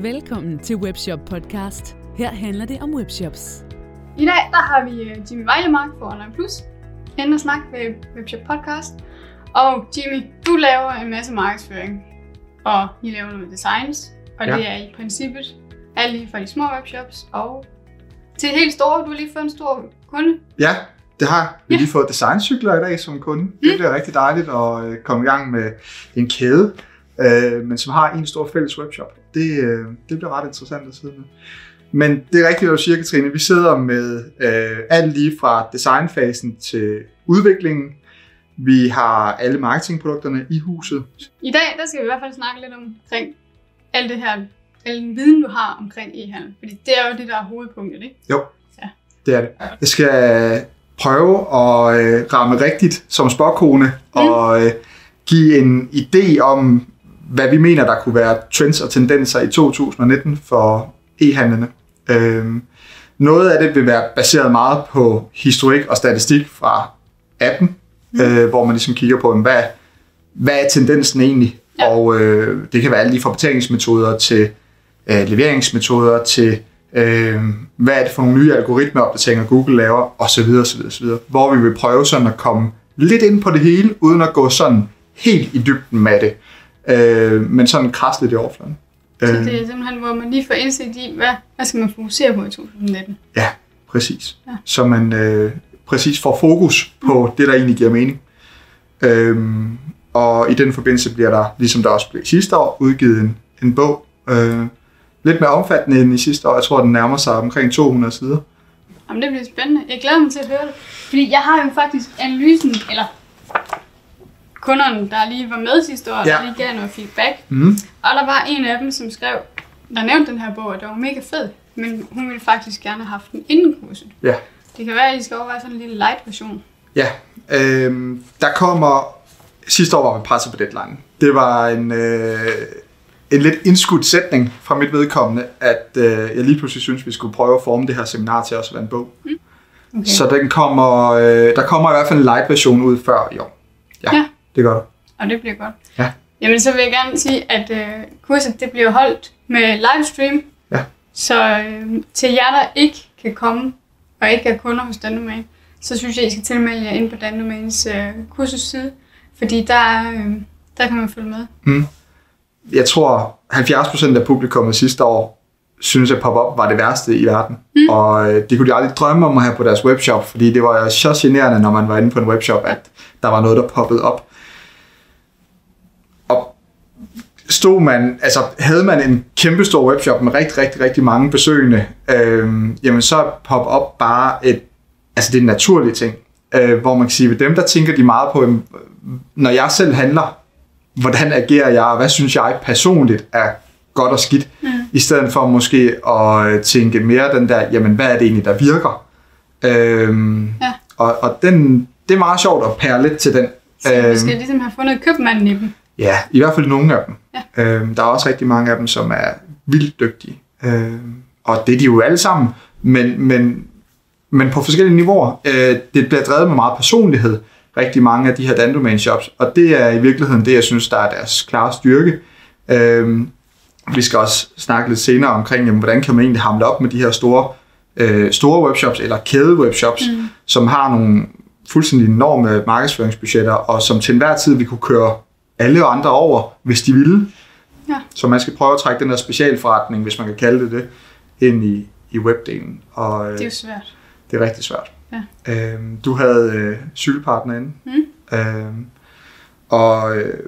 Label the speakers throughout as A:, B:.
A: Velkommen til Webshop Podcast. Her handler det om webshops.
B: I dag der har vi øh, Jimmy Vejlemark fra Online Plus hen og snakke ved Webshop Podcast. Og Jimmy, du laver en masse markedsføring, og I laver noget med designs, og
C: Ja.
B: det er i princippet alt lige fra de små webshops og til helt store. Du har lige fået en stor kunde.
C: Ja, det har jeg. Vi har
B: Ja.
C: lige fået designcykler i dag som kunde. Det bliver rigtig dejligt at øh, komme i gang med en kæde, øh, men som har en stor fælles webshop. Det, øh, det bliver ret interessant at sidde med. Men det er rigtigt, hvad du siger, Katrine. Vi sidder med øh, alt lige fra designfasen til udviklingen. Vi har alle marketingprodukterne i huset.
B: I dag der skal vi i hvert fald snakke lidt omkring alt det her, al den viden, du har omkring e-handel. Fordi det er jo det, der er hovedpunktet, ikke?
C: Det er det. Jeg skal prøve at øh, ramme rigtigt som spåkone og øh, give en idé om, hvad vi mener, der kunne være trends og tendenser i 2019 for e-handlerne. Øhm, noget af det vil være baseret meget på historik og statistik fra 18, mm. øh, hvor man ligesom kigger på, hvad, hvad er tendensen egentlig?
B: Ja.
C: Og øh, det kan være alle lige fra betalingsmetoder til øh, leveringsmetoder til øh, hvad er det for nogle nye algoritmeopdateringer Google laver, osv. osv., osv. Hvor vi vil prøve sådan at komme lidt ind på det hele, uden at gå sådan helt i dybden med det, øh, men sådan krast lidt i overfladen.
B: Så
C: Øh,
B: det er simpelthen, hvor man lige får indsigt i, hvad, hvad skal man fokusere på i 2019.
C: Ja, præcis.
B: Ja.
C: Ja. Så man øh, præcis får fokus på det, der egentlig giver mening. Øhm, og i den forbindelse bliver der, ligesom der også blev sidste år, udgivet en, en bog. Øh, lidt mere omfattende end i sidste år. Jeg tror, den nærmer sig omkring 200 sider.
B: Jamen, det bliver spændende. Jeg glæder mig til at høre det. Fordi jeg har jo faktisk analysen, eller kunderne, der lige var med sidste år, ja. Der lige gav noget feedback.
C: Mm.
B: Og der var en af dem, som skrev, der nævnte den her bog, og det var mega fed. Men hun ville faktisk gerne have haft den inden kurset.
C: Ja.
B: Det kan være, at I skal overveje sådan en lille light version.
C: Ja, øhm, der kommer... Sidste år var vi presset på deadline. Det var en, øh, en lidt indskudt sætning fra mit vedkommende, at øh, jeg lige pludselig synes, vi skulle prøve at forme det her seminar til også at være en bog.
B: Okay.
C: Så den kommer, øh, der kommer i hvert fald en light version ud før i år. Ja,
B: Ja.
C: Det gør der.
B: Og det bliver godt.
C: Ja.
B: Jamen, så vil jeg gerne sige, at øh, kurset det bliver holdt med livestream.
C: Ja.
B: Så øh, til jer, der ikke kan komme og ikke er kunder hos Dandomain, så synes jeg, I skal tilmelde jer ind på Dandomains øh, kursusside. Fordi der, er, øh, der kan man følge med.
C: Jeg tror, 70% af publikummet sidste år synes, at pop-up var det værste i verden. Mm. Og øh, det kunne de aldrig drømme om at have på deres webshop, fordi det var jo så generende, når man var inde på en webshop, at der var noget, der poppede op. Og stod man, altså havde man en kæmpestor webshop med rigtig, rigtig, rigtig mange besøgende, øh, jamen så er pop-up bare et, altså det er en naturlig ting, øh, hvor man kan sige, ved dem der tænker de meget på, jamen, når jeg selv handler, hvordan agerer jeg, og hvad synes jeg personligt er godt og skidt, mm. i stedet for måske at tænke mere den der, jamen hvad er det egentlig, der virker? Øhm,
B: Ja.
C: og, og den, det er meget sjovt at pære lidt til den.
B: Så
C: Øhm,
B: vi skal ligesom have fundet købmanden i dem.
C: Ja, i hvert fald nogle af dem.
B: Ja.
C: Øhm, der er også rigtig mange af dem, som er vildt dygtige. Øhm, og det er de jo alle sammen, men, men, men på forskellige niveauer. Øh, det bliver drevet med meget personlighed, rigtig mange af de her Dandomain shops, og det er i virkeligheden det, jeg synes, der er deres klare styrke. Øhm, vi skal også snakke lidt senere omkring, jamen, hvordan kan man egentlig hamle op med de her store, øh, store webshops, eller kæde-webshops, mm. som har nogle fuldstændig enorme markedsføringsbudgetter, og som til enhver tid vi kunne køre alle andre over, hvis de ville.
B: Ja.
C: Så man skal prøve at trække den der specialforretning, hvis man kan kalde det det, ind i, i webdelen. Og øh,
B: Det er jo svært.
C: det er rigtig svært.
B: Ja.
C: Øhm, du havde øh, cykelpartner inde.
B: Mm.
C: Øhm, og, øh,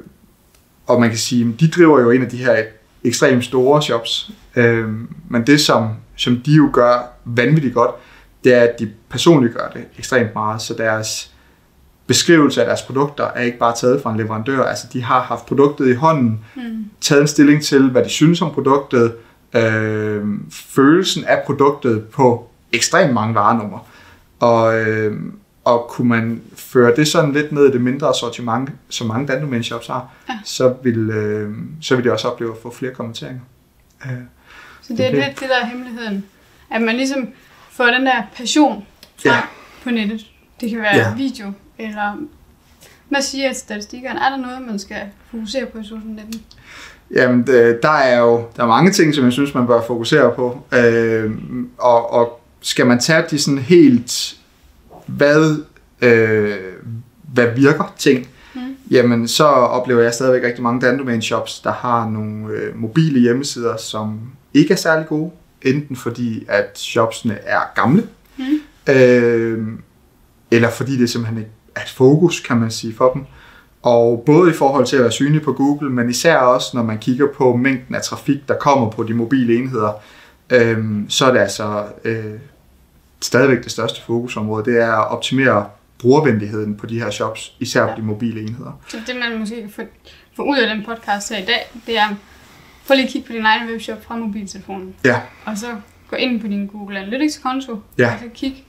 C: og man kan sige, de driver jo en af de her ekstremt store shops. Øhm, men det, som, som de jo gør vanvittigt godt, det er, at de personligt gør det ekstremt meget. Så deres beskrivelse af deres produkter er ikke bare taget fra en leverandør. Altså, de har haft produktet i hånden,
B: Mm.
C: taget en stilling til, hvad de synes om produktet, øh, følelsen af produktet på ekstremt mange varenummer. Og, øh, og kunne man føre det sådan lidt ned i det mindre sortiment, som mange Dandomain shops har,
B: Ja.
C: så, vil, øh, så vil de også opleve at få flere kommenteringer. Øh,
B: Så det er lidt det, der er hemmeligheden. At man ligesom får den der passion frem
C: Ja.
B: på nettet. Det kan være
C: Ja.
B: video, eller hvad siger statistikkerne? Er der noget, man skal fokusere på i 2019?
C: Jamen, der er jo der er mange ting, som jeg synes, man bør fokusere på. Øh, og, og skal man tage de sådan helt, hvad, øh, hvad virker ting, mm. jamen så oplever jeg stadigvæk rigtig mange dandomain shops, der har nogle øh, mobile hjemmesider, som ikke er særlig gode. Enten fordi, at shopsene er gamle, mm. øh, eller fordi det simpelthen ikke et fokus, kan man sige, for dem. Og både i forhold til at være synlig på Google, men især også, når man kigger på mængden af trafik, der kommer på de mobile enheder, øh, så er det altså øh, stadigvæk det største fokusområde, det er at optimere brugervenligheden på de her shops, især ja. på de mobile enheder.
B: Så det man måske kan få, få ud af den podcast her i dag, det er, få lige at kigge på din egen webshop fra mobiltelefonen.
C: Ja.
B: Og så gå ind på din Google Analytics-konto,
C: ja.
B: og så kigge,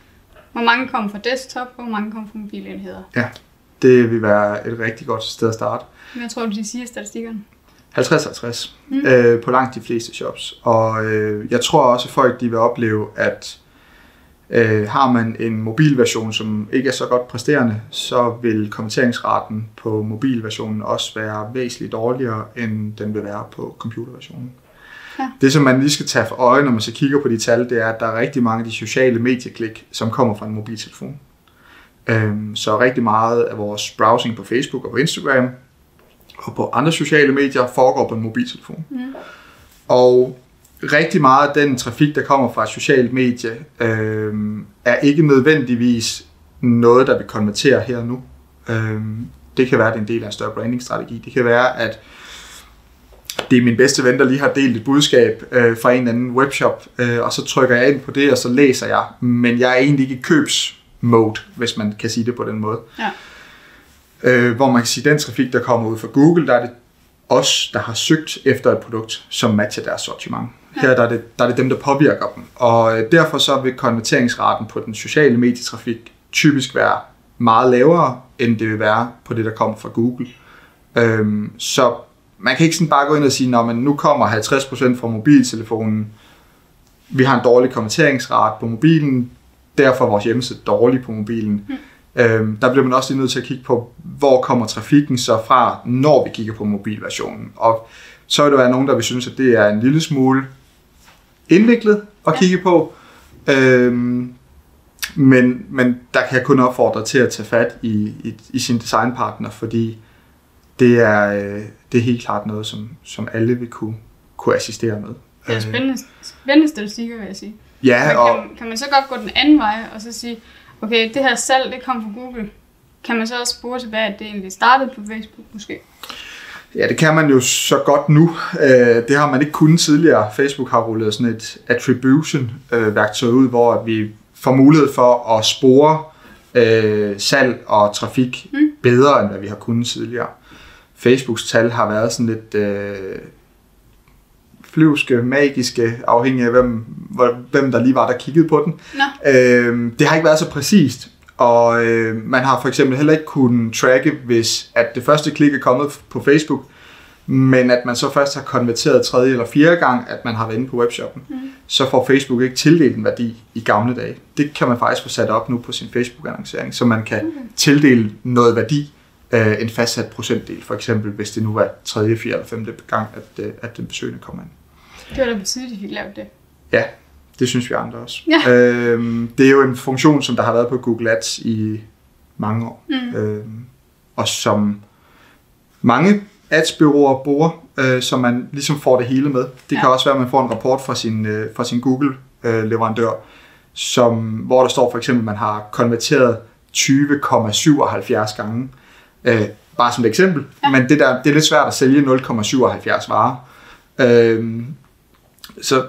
B: hvor mange kommer fra desktop, og hvor mange kommer fra mobile enheder.
C: Ja, det vil være et rigtig godt sted at starte.
B: Hvad tror du, de siger statistikkerne?
C: 50-50 mm. øh, på langt de fleste shops. Og øh, jeg tror også, at folk de vil opleve, at øh, har man en mobilversion, som ikke er så godt præsterende, så vil kommenteringsraten på mobilversionen også være væsentligt dårligere, end den vil være på computerversionen. Ja. Det, som man lige skal tage for øje, når man så kigger på de tal, det er, at der er rigtig mange af de sociale medieklik, som kommer fra en mobiltelefon. Øhm, så rigtig meget af vores browsing på Facebook og på Instagram og på andre sociale medier foregår på en mobiltelefon. Mm. Og rigtig meget af den trafik, der kommer fra et socialt medie, øh, er ikke nødvendigvis noget, der vil konvertere her og nu. Øh, det kan være, at det er en del af en større brandingstrategi. Det kan være, at det er min bedste ven, der lige har delt et budskab øh, fra en eller anden webshop, øh, og så trykker jeg ind på det, og så læser jeg. Men jeg er egentlig ikke i købsmode, hvis man kan sige det på den måde. Ja. Øh, hvor man kan sige, at den trafik, der kommer ud fra Google, der er det os, der har søgt efter et produkt, som matcher deres sortiment. Her der er, det, der er det dem, der påvirker dem. Og øh, derfor så vil konverteringsraten på den sociale medietrafik typisk være meget lavere, end det vil være på det, der kommer fra Google. Øhm, så man kan ikke sådan bare gå ind og sige, at nu kommer 50% fra mobiltelefonen, vi har en dårlig konverteringsrate på mobilen, derfor er vores hjemmeside dårlig på mobilen. Mm. Øhm, der bliver man også lige nødt til at kigge på, hvor kommer trafikken så fra, når vi kigger på mobilversionen. Og så vil der være nogen, der vil synes, at det er en lille smule indviklet at kigge på. Øhm, men, men der kan jeg kun opfordre til at tage fat i, i, i sin designpartner, fordi det er, øh, det er helt klart noget, som, som alle vil kunne, kunne assistere med.
B: Det er spændende, spændende statistikker, vil jeg sige.
C: Ja,
B: men
C: og...
B: kan, kan man så godt gå den anden vej og så sige, okay, det her salg, det kom fra Google. Kan man så også spore tilbage, at det egentlig startede på Facebook måske?
C: Ja, det kan man jo så godt nu. Øh, det har man ikke kunnet tidligere. Facebook har rullet sådan et attribution-værktøj ud, hvor vi får mulighed for at spore øh, salg og trafik mm. bedre, end hvad vi har kunnet tidligere. Facebooks tal har været sådan lidt øh, flyvske, magiske, afhængig af hvem, hvem der lige var, der kiggede på den.
B: No.
C: Øh, det har ikke været så præcist, og øh, man har for eksempel heller ikke kunnet tracke, hvis at det første klik er kommet på Facebook, men at man så først har konverteret tredje eller fjerde gang, at man har været inde på webshoppen, mm. så får Facebook ikke tildelt en værdi i gamle dage. Det kan man faktisk få sat op nu på sin Facebook-annoncering, så man kan okay. tildele noget værdi, øh, en fastsat procentdel, for eksempel hvis det nu var tredje, fjerde eller femte gang, at, øh, at den besøgende kommer ind.
B: Det var da på tide, de fik lavet det.
C: Ja, det synes vi andre også.
B: Ja.
C: Øhm, det er jo en funktion, som der har været på Google Ads i mange år. Mm. Øhm, og som mange adsbyråer bruger, øh, så man ligesom får det hele med. Det ja. kan også være, at man får en rapport fra sin, øh, fra sin Google-leverandør, øh, som, hvor der står for eksempel, at man har konverteret 20,77 gange. Øh, bare som et eksempel. Ja. Men det, der, det er lidt svært at sælge 0,77 varer. Øh, så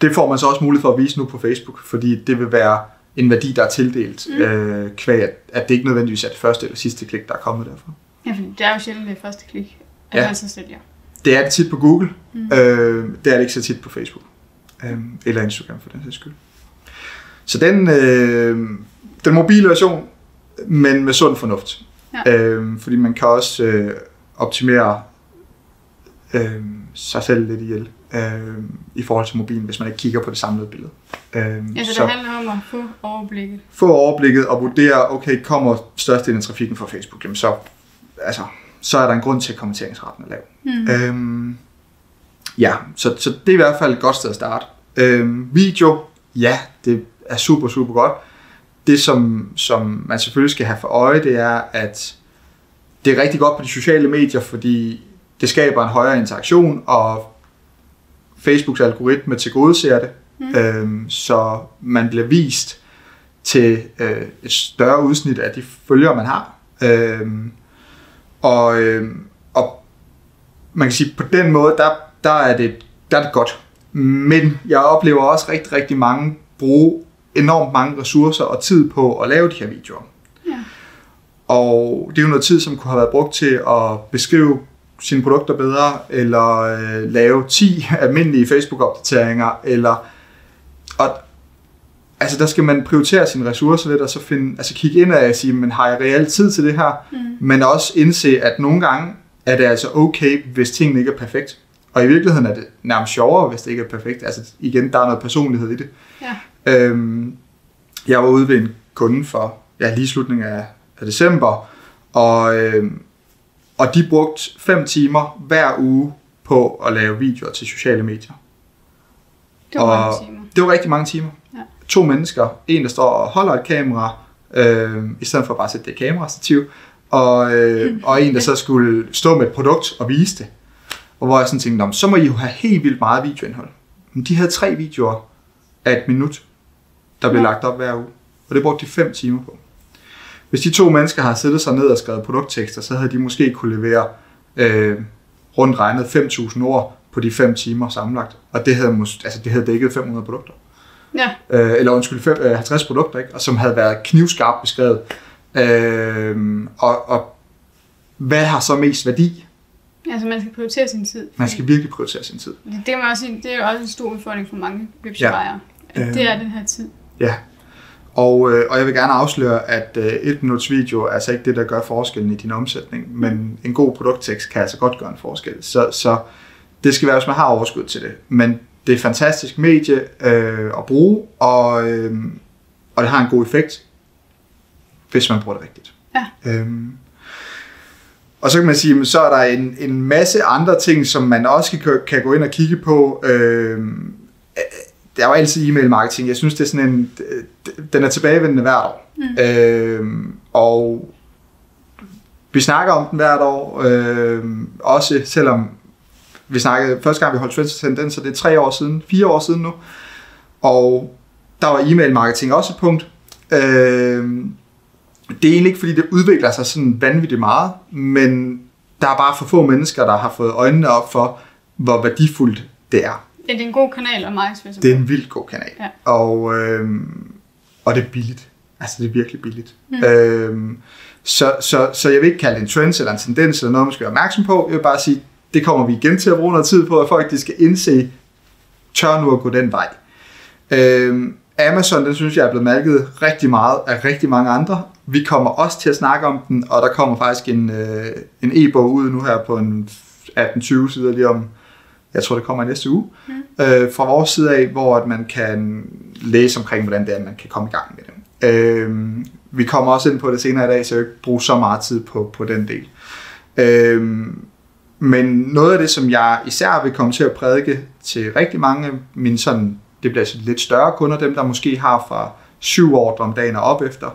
C: det får man så også mulighed for at vise nu på Facebook, fordi det vil være en værdi, der er tildelt, mm. øh, kvæg, at det ikke nødvendigvis er det første eller sidste klik, der er kommet derfra.
B: Ja, fordi det er jo sjældent det første klik, at ja. man så sælger.
C: Det er det tit på Google, mm. øh, det er det ikke så tit på Facebook, øh, eller Instagram for den sags skyld. Så den, øh, den mobile version, men med sund fornuft. Ja. Øh, fordi man kan også øh, optimere øh, sig selv lidt ihjel øh, i forhold til mobilen, hvis man ikke kigger på det samlede billede.
B: Øh, ja, så, så det handler om at få overblikket.
C: Få overblikket og vurdere, okay, kommer størstedelen af trafikken fra Facebook, jamen så, altså, så er der en grund til, at kommenteringsretten er lav. Mm. Øhm, ja, så, så det er i hvert fald et godt sted at starte. Øhm, video, ja, det er super, super godt. Det, som, som man selvfølgelig skal have for øje, det er, at det er rigtig godt på de sociale medier, fordi det skaber en højere interaktion, og Facebooks algoritme til gode ser det, mm. øhm, så man bliver vist til øh, et større udsnit af de følgere, man har. Øhm, og, øhm, og man kan sige, på den måde, der, der, er det, der er det godt. Men jeg oplever også rigtig, rigtig mange bruge enormt mange ressourcer og tid på at lave de her videoer. Ja. Og det er jo noget tid, som kunne have været brugt til at beskrive sine produkter bedre, eller øh, lave 10 almindelige Facebook-opdateringer, eller og, altså der skal man prioritere sine ressourcer lidt, og så finde, altså kigge ind og sige, men har jeg reelt tid til det her? Mm. Men også indse, at nogle gange er det altså okay, hvis tingene ikke er perfekt. Og i virkeligheden er det nærmest sjovere, hvis det ikke er perfekt. Altså igen, der er noget personlighed i det. Ja. Øhm, jeg var ude ved en kunde for ja, lige slutningen af, af december, og, øhm, og de brugte fem timer hver uge på at lave videoer til sociale medier.
B: Det var og mange timer.
C: Det var rigtig mange timer. Ja. To mennesker, en der står og holder et kamera, øh, i stedet for bare at sætte det kamerastativ, og, øh, og en der så skulle stå med et produkt og vise det. Og hvor jeg sådan tænkte, så må I jo have helt vildt meget videoindhold. Men de havde tre videoer af et minut, der blev ja. lagt op hver uge. Og det brugte de fem timer på. Hvis de to mennesker havde siddet sig ned og skrevet produkttekster, så havde de måske kunne levere øh, rundt regnet 5.000 ord på de fem timer sammenlagt. Og det havde, mås- altså, det havde dækket 500 produkter.
B: Ja.
C: Øh, eller undskyld, 5, øh, 50 produkter, ikke? Og som havde været knivskarpt beskrevet. Øh, og, og hvad har så mest værdi?
B: Altså man skal prioritere sin tid.
C: Man skal virkelig prioritere sin tid.
B: Det, det, er, også, det er også en stor udfordring for mange websejere. Ja. Øh, det er den her tid.
C: Ja, og, øh, og jeg vil gerne afsløre, at øh, et minuts video er altså ikke det, der gør forskellen i din omsætning, men en god produkttekst kan altså godt gøre en forskel. Så, så det skal være, hvis man har overskud til det. Men det er et fantastisk medie øh, at bruge, og, øh, og det har en god effekt, hvis man bruger det rigtigt.
B: Ja.
C: Øhm, og så kan man sige, så er der en, en masse andre ting, som man også kan, kan gå ind og kigge på. Øhm, der var altid e-mail marketing. Jeg synes, det er sådan en, den er tilbagevendende hvert år. Mm. Øhm, og vi snakker om den hvert år, øhm, også selvom vi snakkede, første gang vi holdt Trends Tendenser, det er tre år siden, fire år siden nu, og der var e-mail marketing også et punkt. Øhm, det er egentlig ikke, fordi det udvikler sig sådan vanvittigt meget, men der er bare for få mennesker, der har fået øjnene op for, hvor værdifuldt det er.
B: Ja, det er en god kanal at markedsføre
C: Det er en vildt god kanal. Ja. Og, øhm, og det er billigt. Altså, det er virkelig billigt. Mm. Øhm, så, så, så jeg vil ikke kalde det en trend eller en tendens eller noget, man skal være opmærksom på. Jeg vil bare sige, det kommer vi igen til at bruge noget tid på, at folk de skal indse, tør nu at gå den vej. Øhm, Amazon, den synes jeg er blevet mærket rigtig meget af rigtig mange andre. Vi kommer også til at snakke om den, og der kommer faktisk en, øh, en e-bog ud nu her på en 18-20 sider lige om, jeg tror det kommer i næste uge, mm. øh, fra vores side af, hvor at man kan læse omkring, hvordan det er, man kan komme i gang med det. Øh, vi kommer også ind på det senere i dag, så jeg vil ikke bruge så meget tid på, på den del. Øh, men noget af det, som jeg især vil komme til at prædike til rigtig mange mine sådan, det bliver lidt større kunder, dem der måske har fra syv år om dagen og op efter,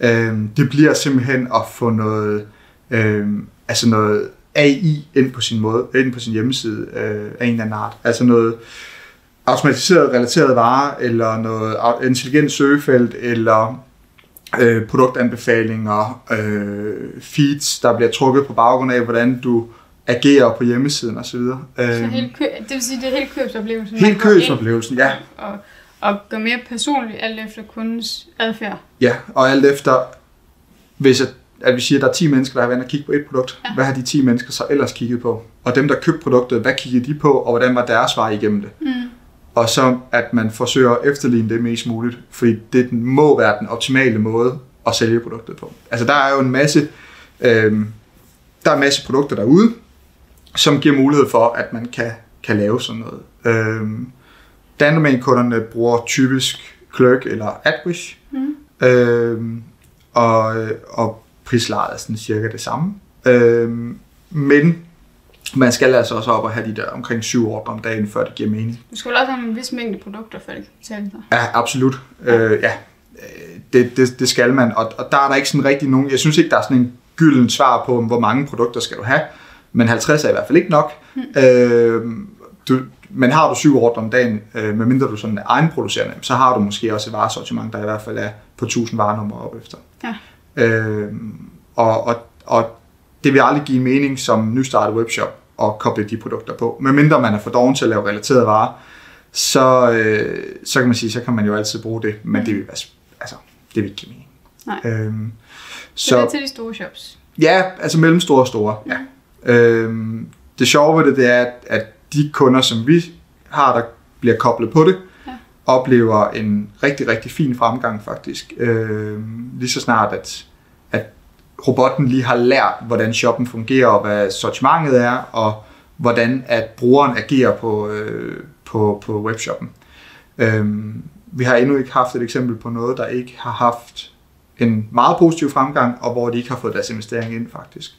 C: øh, det bliver simpelthen at få noget, øh, altså noget AI ind på sin måde, ind på sin hjemmeside øh, af en eller anden art. Altså noget automatiseret relateret varer, eller noget intelligent søgefelt, eller øh, produktanbefalinger, øh, feeds, der bliver trukket på baggrund af, hvordan du agerer på hjemmesiden osv. Så,
B: så hele kø- det vil sige, det er hele købsoplevelsen?
C: Hele købsoplevelsen, ja.
B: Og, og gør mere personligt alt efter kundens adfærd?
C: Ja, og alt efter, hvis at at vi siger, at der er 10 mennesker, der har været og kigge på et produkt. Ja. Hvad har de 10 mennesker så ellers kigget på? Og dem, der købte produktet, hvad kiggede de på, og hvordan var deres vej igennem det? Mm. Og så, at man forsøger at efterligne det mest muligt, fordi det må være den optimale måde at sælge produktet på. Altså, der er jo en masse, øh, der er en masse produkter derude, som giver mulighed for, at man kan, kan lave sådan noget. Øh, Danomain-kunderne bruger typisk Clerk eller AdWish, mm. øh, og, og prislejet er sådan cirka det samme. Øh, men man skal altså også op og have de der omkring syv ordre om dagen, før det giver mening.
B: Du skal vel også have en vis mængde produkter, før det kan betale sig.
C: Ja, absolut. Øh, ja, Øh, det, det, det skal man, og, og der er der ikke sådan rigtig nogen, jeg synes ikke, der er sådan en gylden svar på, hvor mange produkter skal du have, men 50 er i hvert fald ikke nok. Mm. Øh, du, men har du syv ordre om dagen, øh, medmindre du sådan er egenproducerende, så har du måske også et varesortiment, der i hvert fald er på 1000 varenummer op efter.
B: Ja.
C: Øh, og, og, og det vil aldrig give mening som nystartet webshop at koble de produkter på. Medmindre man er for doven til at lave relaterede varer, så, øh, så kan man sige, så kan man jo altid bruge det, men det vil altså, det vil ikke give mening.
B: Nej.
C: Øhm,
B: Så det er til de store shops.
C: Ja, altså mellemstore og store. Ja. Øhm, det sjove ved det, det er, at, at de kunder, som vi har, der bliver koblet på det,
B: Ja.
C: Oplever en rigtig, rigtig fin fremgang faktisk. Øhm, lige så snart, at, at robotten lige har lært, hvordan shoppen fungerer, og hvad sortimentet er, og hvordan at brugeren agerer på, øh, på, på webshoppen. Øhm, vi har endnu ikke haft et eksempel på noget, der ikke har haft en meget positiv fremgang, og hvor de ikke har fået deres investering ind faktisk.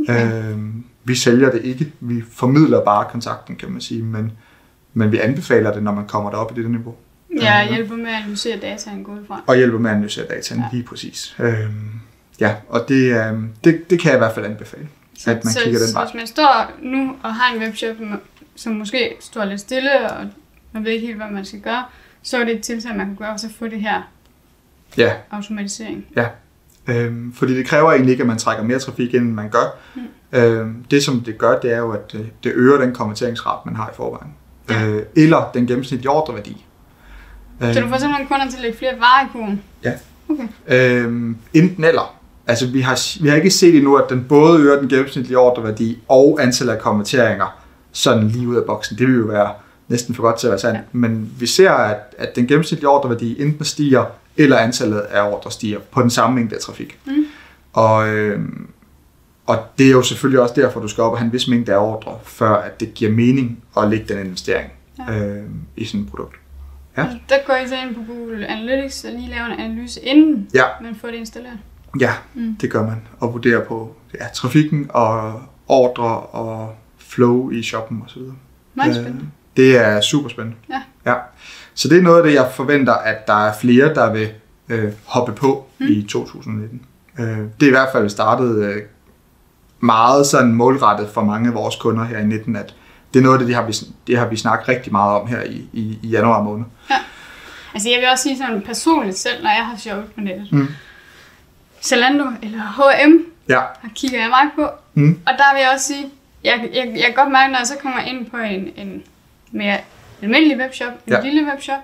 B: Okay.
C: Øhm, vi sælger det ikke, vi formidler bare kontakten, kan man sige, men, men vi anbefaler det, når man kommer derop i det niveau.
B: Jeg
C: Mhm.
B: hjælper med at analysere dataen gå fra.
C: Og hjælper med at analysere dataen,
B: Ja.
C: ja. lige præcis. Øhm, ja, og det, øhm, det, det kan jeg i hvert fald anbefale, at man
B: så,
C: kigger den
B: så
C: vej.
B: hvis man står nu og har en webshop, som måske står lidt stille, og man ved ikke helt, hvad man skal gøre, så er det et tiltag, man kan gøre, og så få det her
C: Ja,
B: automatisering.
C: Øhm, fordi det kræver egentlig ikke, at man trækker mere trafik ind, end man gør.
B: Mm.
C: Øhm, det som det gør, det er jo, at øh, det øger den konverteringsret, man har i forvejen.
B: Ja.
C: Øh, eller den gennemsnitlige ordreværdi.
B: Så du får simpelthen kunder til at lægge flere varer i kurven?
C: Ja.
B: Okay.
C: Øhm, enten eller. Altså vi har, vi har ikke set endnu, at den både øger den gennemsnitlige ordreværdi og antallet af konverteringer sådan lige ud af boksen. Det vil jo være næsten for godt til at være sandt.
B: Ja.
C: Men vi ser, at, at den gennemsnitlige ordreværdi enten stiger, eller antallet af ordre stiger på den samme mængde af trafik.
B: Mm.
C: Og, øhm, og det er jo selvfølgelig også derfor, du skal op og have en vis mængde af ordre, før at det giver mening at lægge den investering
B: Ja.
C: øhm, i sådan et produkt. Ja.
B: Og Der går I så ind på Google Analytics og lige laver en analyse, inden
C: Ja,
B: man får det installeret.
C: ja
B: Mm.
C: det gør man. Og vurderer på ja, trafikken og ordre og flow i shoppen osv.
B: Meget spændende.
C: Det er super spændende.
B: Ja.
C: ja. Så det er noget af det, jeg forventer, at der er flere, der vil øh, hoppe på
B: mm.
C: i 2019. Øh, det er i hvert fald startet øh, meget sådan målrettet for mange af vores kunder her i 19, at det er noget af det, det har vi, det har vi snakket rigtig meget om her i, i, i januar måned.
B: Altså jeg vil også sige sådan personligt selv, når jeg har shoppet på nettet.
C: Mm.
B: Zalando eller H&M
C: Ja.
B: har kigger jeg meget på.
C: Mm.
B: Og der vil jeg også sige, jeg, jeg, jeg kan godt mærke, når jeg så kommer ind på en, en mere almindelig webshop, en
C: Ja.
B: lille webshop,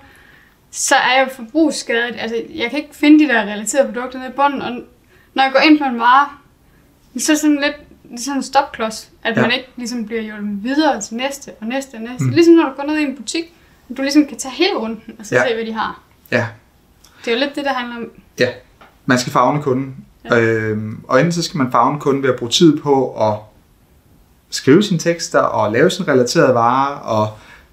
B: så er jeg forbrugsskadet. Altså, jeg kan ikke finde de der relaterede produkter nede i bunden, og når jeg går ind på en vare, så er det sådan lidt sådan en stopklods, at
C: Ja.
B: man ikke ligesom bliver hjulpet videre til næste og næste og næste. Mm. Ligesom når du går ned i en butik, du ligesom kan tage hele runden og så
C: Ja.
B: se, hvad de har.
C: Ja.
B: Det er jo lidt det, der handler om.
C: Ja, man skal fagne kunden.
B: Ja.
C: Øhm, og enten så skal man fagne kunden ved at bruge tid på at skrive sine tekster og lave sine relaterede varer og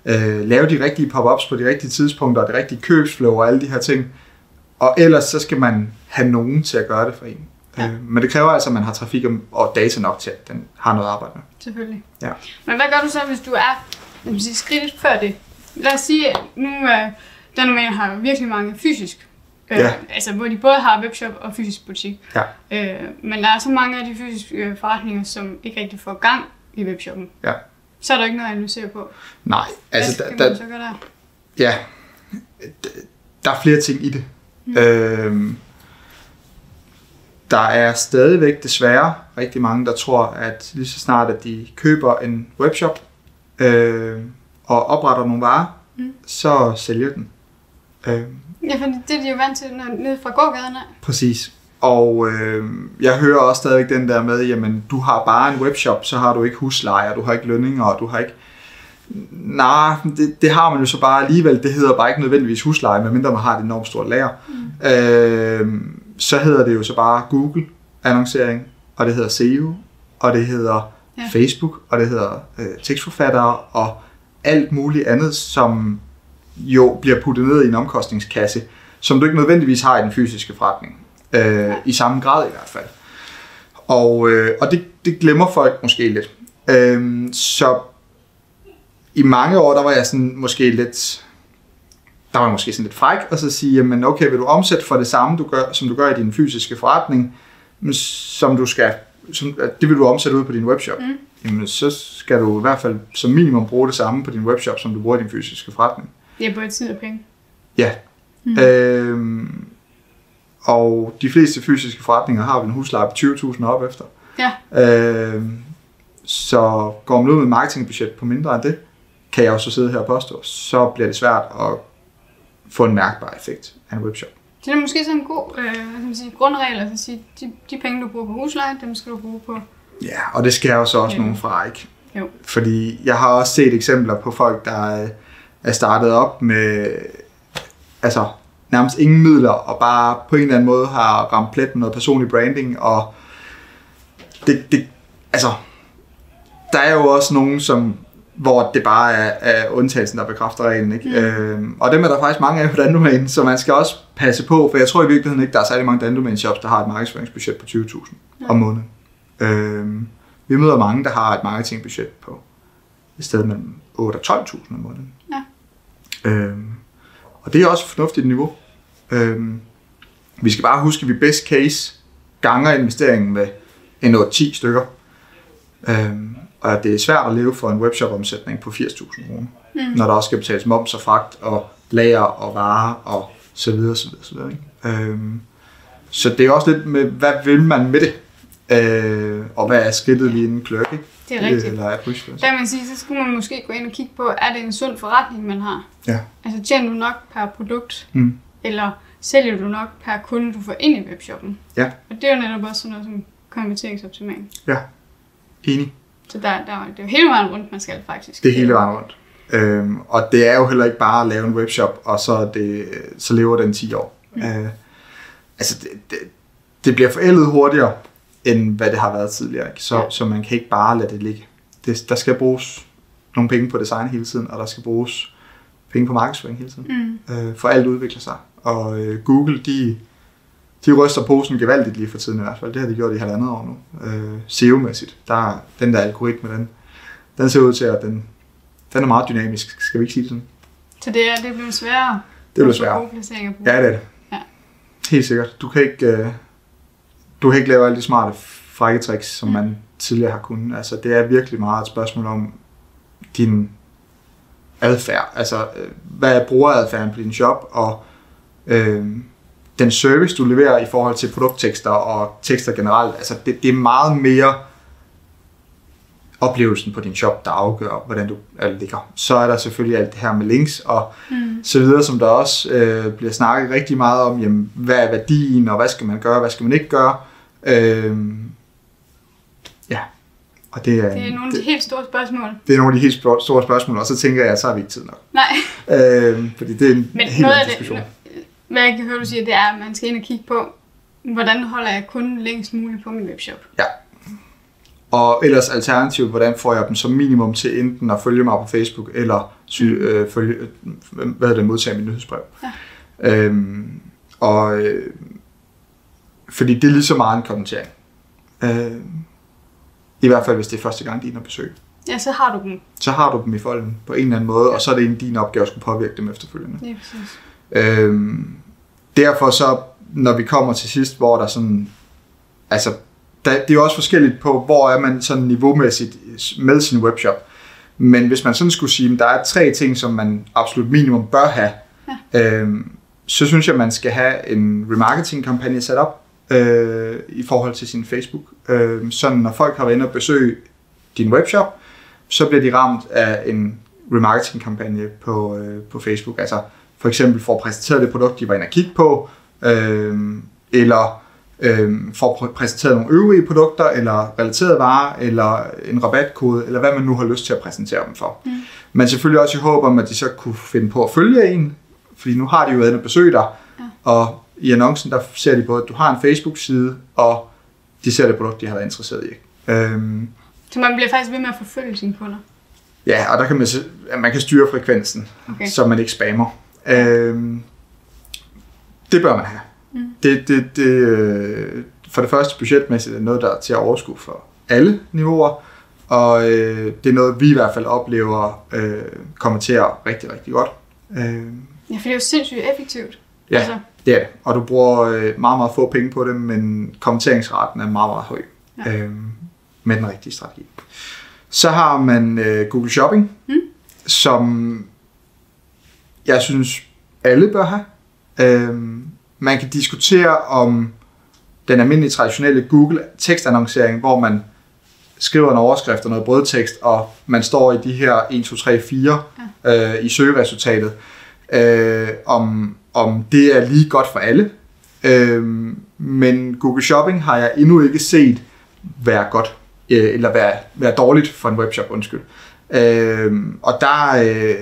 C: øh, lave de rigtige pop-ups på de rigtige tidspunkter og det rigtige købsflow og alle de her ting. Og ellers så skal man have nogen til at gøre det for en.
B: Ja.
C: Øh, men det kræver altså, at man har trafik og- data nok til, at den har noget at arbejde med.
B: Selvfølgelig.
C: Ja.
B: Men hvad gør du så, hvis du er sige, skridtet før det? Lad os sige, at nu øh, den domæne har virkelig mange fysisk. Øh,
C: Ja.
B: Altså, hvor de både har webshop og fysisk butik.
C: Ja.
B: Øh, men der er så mange af de fysiske øh, forretninger, som ikke rigtig får gang i webshoppen.
C: Ja.
B: Så er der ikke noget at analysere på.
C: Nej, altså
B: hvad man
C: der,
B: så gøre der?
C: Ja, der er flere ting i det.
B: Mm.
C: Mm. Der er stadigvæk desværre rigtig mange, der tror, at lige så snart, at de køber en webshop øh, og opretter nogle varer,
B: Mm.
C: så sælger den. Øh,
B: Ja, for det er de jo vant til når, nede fra gågaden af.
C: præcis. Og øh, jeg hører også stadigvæk den der med, jamen du har bare en webshop, så har du ikke husleje, du har ikke lønninger, og du har ikke... Nej, det, det har man jo så bare alligevel. Det hedder bare ikke nødvendigvis husleje, medmindre man har et enormt stort lager. Mm. Øh, så hedder det jo så bare Google annoncering, og det hedder SEO, og det hedder
B: Ja.
C: ja. Facebook, og det hedder øh, tekstforfattere, og alt muligt andet, som jo bliver puttet ned i en omkostningskasse, som du ikke nødvendigvis har i den fysiske forretning. Øh, I samme grad i hvert fald. Og, øh, og det, det glemmer folk måske lidt. Øhm, så i mange år, der var jeg sådan måske lidt, der var jeg måske sådan lidt fræk, og så sige, jamen okay, vil du omsætte for det samme, du gør, som du gør i din fysiske forretning, men som du skal, som, det vil du omsætte ud på din webshop. Mm. Jamen så skal du i hvert fald som minimum bruge det samme på din webshop, som du bruger i din fysiske forretning.
B: Det er både tid og penge.
C: Ja. Mm. Øhm, og de fleste fysiske forretninger har vel en husleje på 20.000 op efter.
B: Ja.
C: Øhm, så går man ud med et marketingbudget på mindre end det, kan jeg jo så sidde her og påstå, så bliver det svært at få en mærkbar effekt af en webshop.
B: Det er måske sådan en god øh, sige, grundregel, at sige, de, de penge, du bruger på husleje, dem skal du bruge på.
C: Ja, og det skal jeg jo så også
B: Ja.
C: nogen fra, ikke?
B: Jo.
C: Fordi jeg har også set eksempler på folk, der er- er startet op med altså nærmest ingen midler, og bare på en eller anden måde har ramt plet med noget personlig branding, og det, det altså, der er jo også nogen, som hvor det bare er, er undtagelsen, der bekræfter reglen. Ikke? Mm. Øhm, og dem er der faktisk mange af på Dandomain, så man skal også passe på, for jeg tror i virkeligheden ikke, der er særlig mange Dandomain shops, der har et markedsføringsbudget på 20.000 om måneden. Øhm, vi møder mange, der har et marketingbudget på et sted mellem 8 og 12.000 om måneden.
B: Ja.
C: Øhm, og det er også et fornuftigt niveau. Øhm, vi skal bare huske, at vi best case ganger investeringen med en 8-10 stykker. Øhm, og at det er svært at leve for en webshop-omsætning på 80.000 kroner, mm. når der også skal betales moms og fragt og lager og varer og så videre, så videre, så videre. Ikke? Øhm, så det er også lidt med, hvad vil man med det? Øh, og hvad er skridtet lige inden kløk, ikke?
B: Det er rigtigt.
C: Eller er push
B: Der kan man sige, så skulle man måske gå ind og kigge på, er det en sund forretning, man har?
C: Ja.
B: Altså tjener du nok per produkt,
C: Mm.
B: eller sælger du nok per kunde, du får ind i webshoppen?
C: Ja.
B: Og det er jo netop også sådan noget som konverteringsoptimering.
C: Ja, enig.
B: Så der, der, det er jo hele vejen rundt, man skal faktisk.
C: Det er hele vejen rundt. Øhm, og det er jo heller ikke bare at lave en webshop, og så, det, så lever den 10 år. Mm. Øh, altså, det, det, det bliver forældet hurtigere, end hvad det har været tidligere. Ikke? Så,
B: ja.
C: så man kan ikke bare lade det ligge. Det, der skal bruges nogle penge på design hele tiden, og der skal bruges penge på markedsføring hele tiden.
B: Mm.
C: Øh, for alt udvikler sig. Og øh, Google, de, de ryster posen gevaldigt lige for tiden i hvert fald. Det har de gjort i halvandet år nu. Øh, SEO-mæssigt. Der, er- den der algoritme, den, den ser ud til, at den, den er meget dynamisk. Skal vi ikke sige det sådan?
B: Så det er, det bliver sværere.
C: Det bliver sværere. Ja, det er det.
B: Ja.
C: Helt sikkert. Du kan ikke, øh, du kan ikke lave alle de smarte frække tricks, som
B: Mm.
C: man tidligere har kunnet. Altså, det er virkelig meget et spørgsmål om din adfærd. Altså, øh, hvad er brugeradfærden på din shop, og øh, den service, du leverer i forhold til produkttekster og tekster generelt. Altså, det, det er meget mere oplevelsen på din shop, der afgør, hvordan du ligger. Så er der selvfølgelig alt det her med links og
B: Mm.
C: så videre, som der også øh, bliver snakket rigtig meget om, jamen, hvad er værdien, og hvad skal man gøre, hvad skal man ikke gøre. Øh, ja, og det er,
B: Det er nogle af de helt store spørgsmål.
C: det er nogle af de helt store spørgsmål, og så tænker jeg, så har vi ikke tid nok.
B: Nej,
C: Øh, fordi det er en
B: men
C: helt anden
B: det, hvad jeg kan høre, du siger, det er, at man skal ind og kigge på, hvordan holder jeg kunden længst muligt på min webshop.
C: Ja. Og ellers alternativt, hvordan får jeg dem som minimum til enten at følge mig på Facebook, eller sy- øh, følge, øh, hvad hedder det, modtage mit nyhedsbrev.
B: Ja.
C: Øhm, og øh, fordi det er lige så meget en kommentering. Øh, I hvert fald, hvis det er første gang, de er inde og besøge.
B: Ja, så har du dem.
C: Så har du dem i folden på en eller anden måde, og så er det egentlig din opgave at skulle påvirke dem efterfølgende.
B: Er præcis.
C: Øhm, derfor så, når vi kommer til sidst, hvor der sådan, altså, der, det er jo også forskelligt på, hvor er man sådan niveaumæssigt med sin webshop. Men hvis man sådan skulle sige, at der er tre ting, som man absolut minimum bør have, ja. øhm, så synes jeg, at man skal have en remarketing-kampagne sat op øh, i forhold til sin Facebook. Øh, sådan når folk har været inde og besøge din webshop, så bliver de ramt af en remarketing-kampagne på, øh, på Facebook. Altså for eksempel for at præsentere det produkt, de var inde og kigge på, øh, eller øh, for at præ- præsentere nogle øvrige produkter, eller relaterede varer, eller en rabatkode, eller hvad man nu har lyst til at præsentere dem for. Mm. Men selvfølgelig også i håb om, at de så kunne finde på at følge en, fordi nu har de jo været inde og besøge dig, ja. og i annoncen, der ser de både, at du har en Facebook-side, og de ser det produkt, de har været interesseret i. Øhm,
B: Så man bliver faktisk ved med at forfølge sine kunder.
C: ja, og der kan man, man kan styre frekvensen,
B: Okay.
C: så man ikke spammer. Øhm, det bør man have.
B: Mm.
C: Det, det, det, øh, for det første budgetmæssigt er noget, der er til at overskue for alle niveauer, og øh, det er noget, vi i hvert fald oplever øh, kommer til at rigtig, rigtig godt. Øh,
B: Ja, for det er jo sindssygt effektivt.
C: ja,
B: Altså.
C: det er det. Og du bruger øh, meget, meget få penge på det, men kommenteringsraten er meget, meget høj
B: Ja.
C: øh, med den rigtige strategi. Så har man øh, Google Shopping,
B: Mm.
C: som jeg synes, alle bør have. Øh, man kan diskutere om den almindelige traditionelle Google tekstannoncering, hvor man skriver en overskrift og noget brødtekst, og man står i de her 1, 2, 3, 4 ja. øh, i søgeresultatet, øh, om, om det er lige godt for alle. Øh, men Google Shopping har jeg endnu ikke set være godt, øh, eller være, være dårligt for en webshop, undskyld. Øh, og der, øh,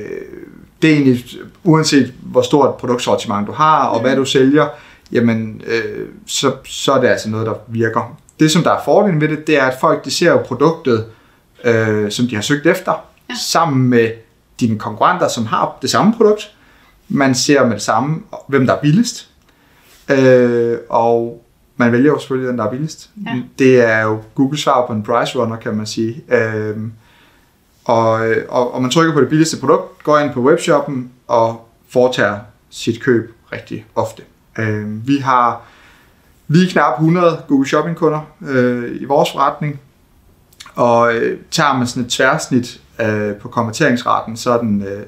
C: det er egentlig, uanset hvor stort produktsortiment du har, og hvad du sælger, jamen, øh, så, så er det altså noget, der virker. Det, som der er fordelen ved det, det er, at folk de ser jo produktet, øh, som de har søgt efter, ja. sammen med dine konkurrenter, som har det samme produkt. Man ser med det samme, hvem der er billigst. Øh, og man vælger jo selvfølgelig den, der er billigst.
B: Ja.
C: Det er jo Google svar på en price runner, kan man sige. Øh, og, øh, og, og man trykker på det billigste produkt, går ind på webshoppen og foretager sit køb rigtig ofte. Øh, vi har lige knap 100 Google Shopping kunder øh, i vores forretning, og øh, tager man sådan et tværsnit øh, på konverteringsraten, så er den, øh,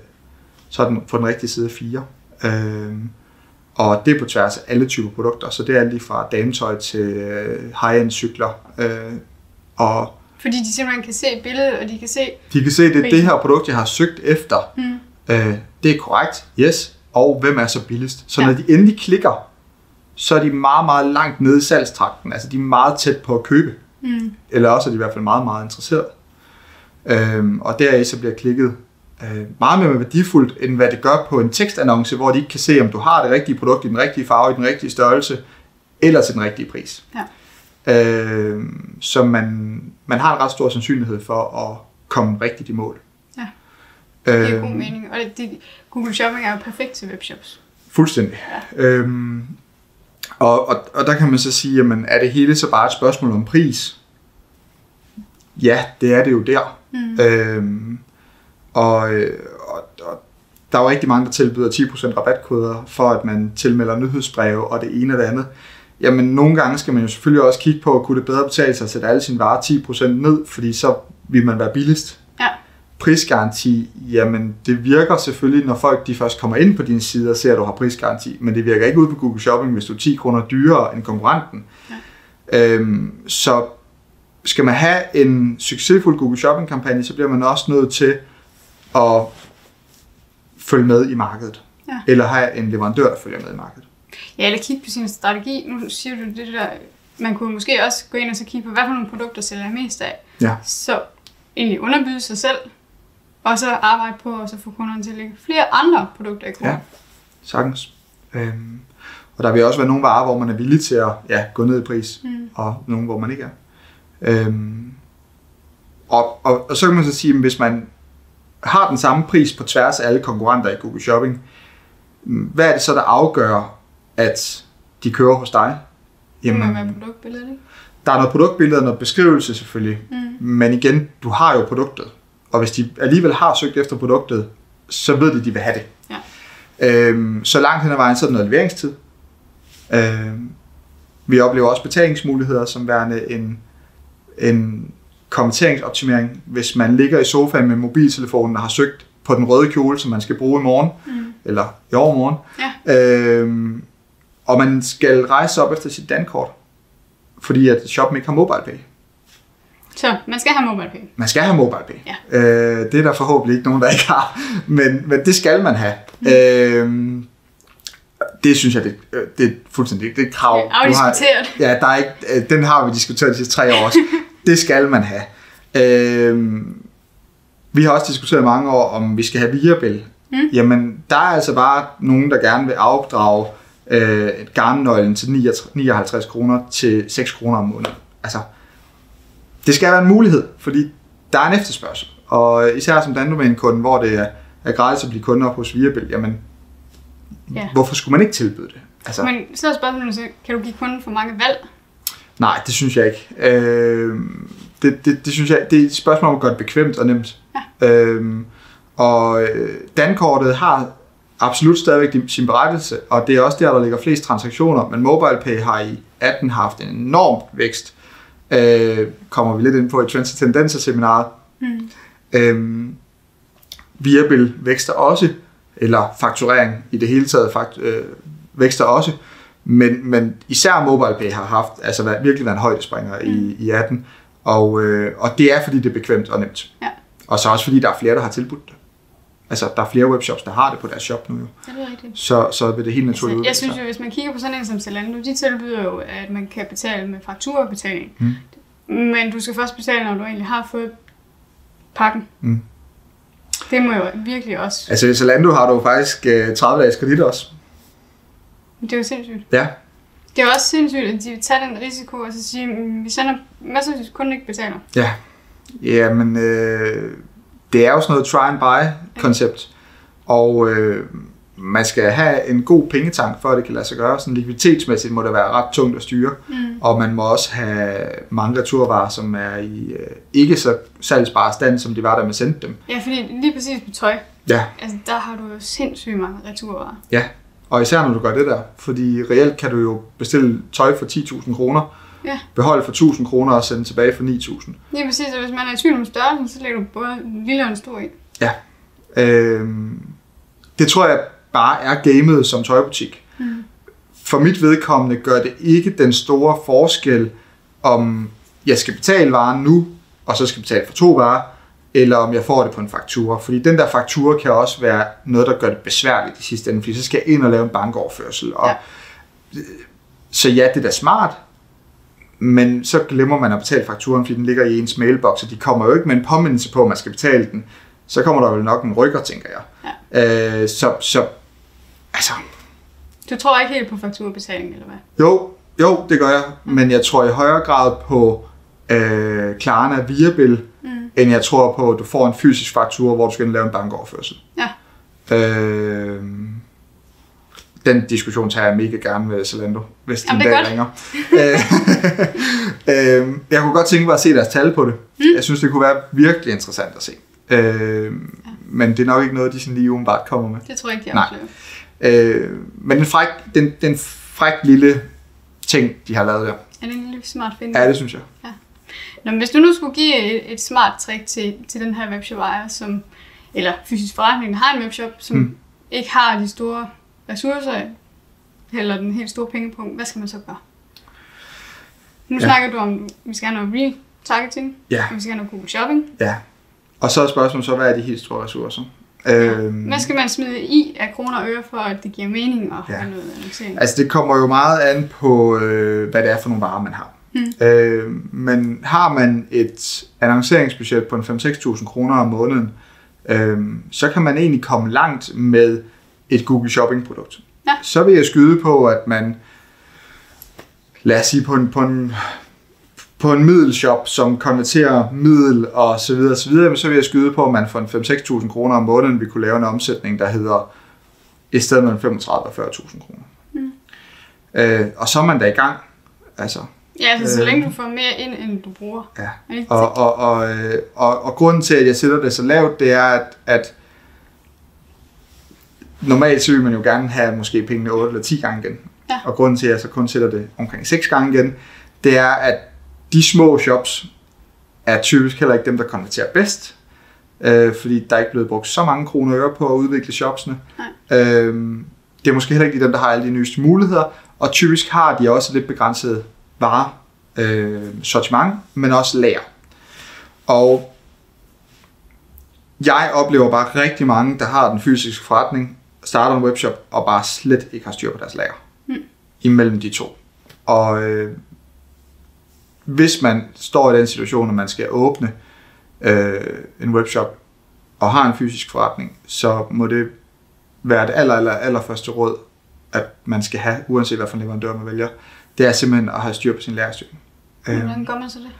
C: så er den på den rigtige side af 4. Øh, og det er på tværs af alle typer produkter, så det er lige fra dametøj til øh, high-end cykler. Øh, og
B: fordi de simpelthen kan se billedet, og de kan se...
C: de kan se, det er det her produkt, jeg har søgt efter.
B: Mm.
C: Øh, det er korrekt, yes. Og hvem er så billigst? Så
B: Ja.
C: når de endelig klikker, så er de meget, meget langt nede i salgstrakten. Altså de er meget tæt på at købe.
B: Mm.
C: Eller også er de i hvert fald meget, meget interesseret. Øhm, og deraf så bliver klikket øh, meget mere værdifuldt, end hvad det gør på en tekstannonce, hvor de ikke kan se, om du har det rigtige produkt i den rigtige farve, i den rigtige størrelse, eller til den rigtige pris.
B: Ja.
C: Øh, så man, man har en ret stor sandsynlighed for at komme rigtigt i mål.
B: Ja. Det giver
C: Øh,
B: god mening. Og det, det, Google Shopping er jo perfekt til webshops.
C: Fuldstændig. Ja. Øhm, og, og, og der kan man så sige, jamen, er det hele så bare et spørgsmål om pris? Ja, det er det jo der.
B: Mm.
C: Øhm, og, og, og der er jo rigtig mange, der tilbyder 10% rabatkoder for, at man tilmelder nyhedsbreve og det ene og det andet. Jamen, nogle gange skal man jo selvfølgelig også kigge på, kunne det bedre betale sig at sætte alle sine varer 10% ned, fordi så vil man være billigst.
B: Ja.
C: Prisgaranti, jamen det virker selvfølgelig, når folk de først kommer ind på din side og ser, at du har prisgaranti, men det virker ikke ud på Google Shopping, hvis du er 10 kroner dyrere end konkurrenten. Ja. Øhm, så skal man have en succesfuld Google Shopping kampagne, så bliver man også nødt til at følge med i markedet.
B: Ja.
C: Eller have en leverandør, der følger med i markedet.
B: Ja, eller kigge på sin strategi. Nu siger du det der, man kunne måske også gå ind og så kigge på, hvad for nogle produkter sælger jeg mest af.
C: Ja.
B: Så egentlig underbyde sig selv, og så arbejde på at så få kunderne til at lægge flere andre produkter i kurven.
C: Ja. Sagtens. Øhm, og der vil også være nogle varer, hvor man er villig til at ja, gå ned i pris,
B: Mm.
C: og nogle, hvor man ikke er. Øhm, og, og, og så kan man så sige, at hvis man har den samme pris på tværs af alle konkurrenter i Google Shopping, mm, hvad er det så, der afgør, at de kører hos dig?
B: Det må være produktbilledet, ikke?
C: der er noget produktbillede og noget beskrivelse selvfølgelig,
B: Mm.
C: men igen, du har jo produktet. Og hvis de alligevel har søgt efter produktet, så ved de, at de vil have det.
B: Ja.
C: Øhm, så langt hen ad vejen, så er der noget leveringstid. Øhm, vi oplever også betalingsmuligheder som værende en, en kommenteringsoptimering. Hvis man ligger i sofaen med mobiltelefonen og har søgt på den røde kjole, som man skal bruge i morgen,
B: Mm.
C: eller i overmorgen,
B: Ja.
C: øhm, og man skal rejse op efter sit dankort, fordi at shoppen ikke har MobilePay.
B: Så man skal have MobilePay.
C: Man skal have MobilePay.
B: Ja.
C: Øh, det er der forhåbentlig ikke nogen, der ikke har, men, men det skal man have. Mm. Øh, det synes jeg, det, øh, det er fuldstændig det er et krav.
B: Det er afdiskuteret.
C: Ja, der er ikke, øh, den har vi diskuteret de sidste tre år også. det skal man have. Øh, vi har også diskuteret mange år, om vi skal have virebel.
B: Mm.
C: Jamen, der er altså bare nogen, der gerne vil afdrage øh, garnnøglen til 59 kroner til 6 kroner om måneden. Altså, det skal være en mulighed, fordi der er en efterspørgsel. Og især som dandomænekunde, hvor det er, er gratis at blive kunde op hos Viabil, jamen,
B: Ja.
C: hvorfor skulle man ikke tilbyde det? Altså,
B: Men så er spørgsmålet, så kan du give kunden for mange valg?
C: Nej, det synes jeg ikke. Øh, det, det, det synes jeg, det er et spørgsmål om at gøre det bekvemt og nemt. Ja. Øh, og øh, Dankortet har absolut stadigvæk sin berettelse, og det er også der, der ligger flest transaktioner, men MobilePay har i 18 haft en enorm vækst. Øh, kommer vi lidt ind på i Trends og Tendenser seminaret. Mm. Øh, Viabil vækster også, eller fakturering i det hele taget fakt, øh, vækster også, men, men især MobilePay har haft, altså virkelig været en højdespringer mm. i, i 18, og, øh, og det er fordi det er bekvemt og nemt. Ja. Og så også fordi der er flere, der har tilbudt det. Altså, der er flere webshops, der har det på deres shop nu jo.
B: Ja, det er rigtigt.
C: Så, så vil det helt naturligt
B: altså, Jeg synes jo, hvis man kigger på sådan en som Zalando, de tilbyder jo, at man kan betale med fakturabetaling. Mm. Men du skal først betale, når du egentlig har fået pakken. Mm. Det må jo virkelig også...
C: Altså i Zalando har du faktisk uh, 30 dages kredit også.
B: Det er jo sindssygt.
C: Ja.
B: Det er også sindssygt, at de tager den risiko og så siger, mm, vi sender masser af kunden ikke betaler.
C: Ja. Ja, men øh, det er jo sådan noget try and buy koncept. Og øh, man skal have en god pengetank, for at det kan lade sig gøre. Sådan likviditetsmæssigt må det være ret tungt at styre. Mm. Og man må også have mange returvarer, som er i øh, ikke så salgsbare stand, som de var, da man sendte dem.
B: Ja, fordi lige præcis på tøj,
C: ja.
B: altså, der har du jo sindssygt mange returvarer.
C: Ja, og især når du gør det der. Fordi reelt kan du jo bestille tøj for 10.000 kroner, ja. beholde for 1.000 kroner og sende tilbage for 9.000.
B: Lige præcis, og hvis man er i tvivl om størrelsen, så lægger du både en lille og en stor i.
C: Ja. Øhm, det tror jeg bare er gamet som tøjbutik. Mm. For mit vedkommende gør det ikke den store forskel, om jeg skal betale varen nu, og så skal betale for to varer, eller om jeg får det på en faktura. Fordi den der faktura kan også være noget, der gør det besværligt i sidste ende, fordi så skal jeg ind og lave en bankoverførsel. Og, ja. Så ja, det er da smart, men så glemmer man at betale fakturen, fordi den ligger i ens mailbox, og de kommer jo ikke med en påmindelse på, at man skal betale den. Så kommer der vel nok en rykker, tænker jeg. Ja. Øh, så, så, altså...
B: Du tror ikke helt på fakturbetaling, eller hvad?
C: Jo, jo, det gør jeg. Men jeg tror i højere grad på øh, Klarna via Bill, mm. end jeg tror på, at du får en fysisk faktura, hvor du skal lave en bankoverførsel.
B: Ja.
C: Øh, den diskussion tager jeg mega gerne med Zalando, hvis de en dag ringer. øh, jeg kunne godt tænke mig at se deres tal på det. Mm. Jeg synes, det kunne være virkelig interessant at se. Øh, ja. Men det er nok ikke noget, de sådan lige umiddelbart kommer med.
B: Det tror jeg ikke, de oplever.
C: Øh, men den fræk, den, den fræk lille ting, de har lavet der.
B: Er det en lille smart finde?
C: Ja, det synes jeg. Ja.
B: Nå, men hvis du nu skulle give et, et smart trick til, til den her webshop ejer, som, eller fysisk forretning, der har en webshop, som mm. ikke har de store ressourcer, eller den helt store pengepunkt, hvad skal man så gøre? Nu ja. snakker du om, vi skal have noget retargeting,
C: ja.
B: vi skal have noget Google Shopping.
C: Ja, og så er spørgsmålet så, hvad er de helt store ressourcer?
B: Ja. Øhm, hvad skal man smide i af kroner og øre, for at det giver mening at ja. have noget annoncering?
C: Altså det kommer jo meget an på, øh, hvad det er for nogle varer, man har. Hmm. Øh, men har man et annonceringsbudget på en 5-6.000 kroner om måneden, øh, så kan man egentlig komme langt med et Google Shopping produkt.
B: Ja.
C: Så vil jeg skyde på, at man, lad os sige på en, på en, på en middelshop, som konverterer middel og så videre, så videre, så vil jeg skyde på, at man for en 5-6.000 kroner om måneden vil kunne lave en omsætning, der hedder i stedet mellem 35 og 40.000 kroner. Mm. Øh, og så er man da i gang. Altså,
B: Ja, altså så øh, længe du får mere ind, end du bruger.
C: Ja, og, og, og, øh, og, og grunden til, at jeg sætter det så lavt, det er, at, at normalt så vil man jo gerne have måske pengene 8 eller 10 gange igen.
B: Ja.
C: Og grunden til, at jeg så kun sætter det omkring 6 gange igen, det er, at de små shops er typisk heller ikke dem, der konverterer bedst. Øh, fordi der er ikke blevet brugt så mange kroner og øre på at udvikle shopsene. Øh, det er måske heller ikke dem, der har alle de nyeste muligheder. Og typisk har de også lidt begrænset varer, øh, sortiment, men også lager. Og jeg oplever bare rigtig mange, der har den fysiske forretning, starter en webshop og bare slet ikke har styr på deres lager. Mm. Imellem de to. Og øh, hvis man står i den situation, at man skal åbne øh, en webshop og har en fysisk forretning, så må det være det aller, aller, aller første råd, at man skal have, uanset hvad for en leverandør man vælger, det er simpelthen at have styr på sin lagerstyring.
B: Hvordan gør man så det?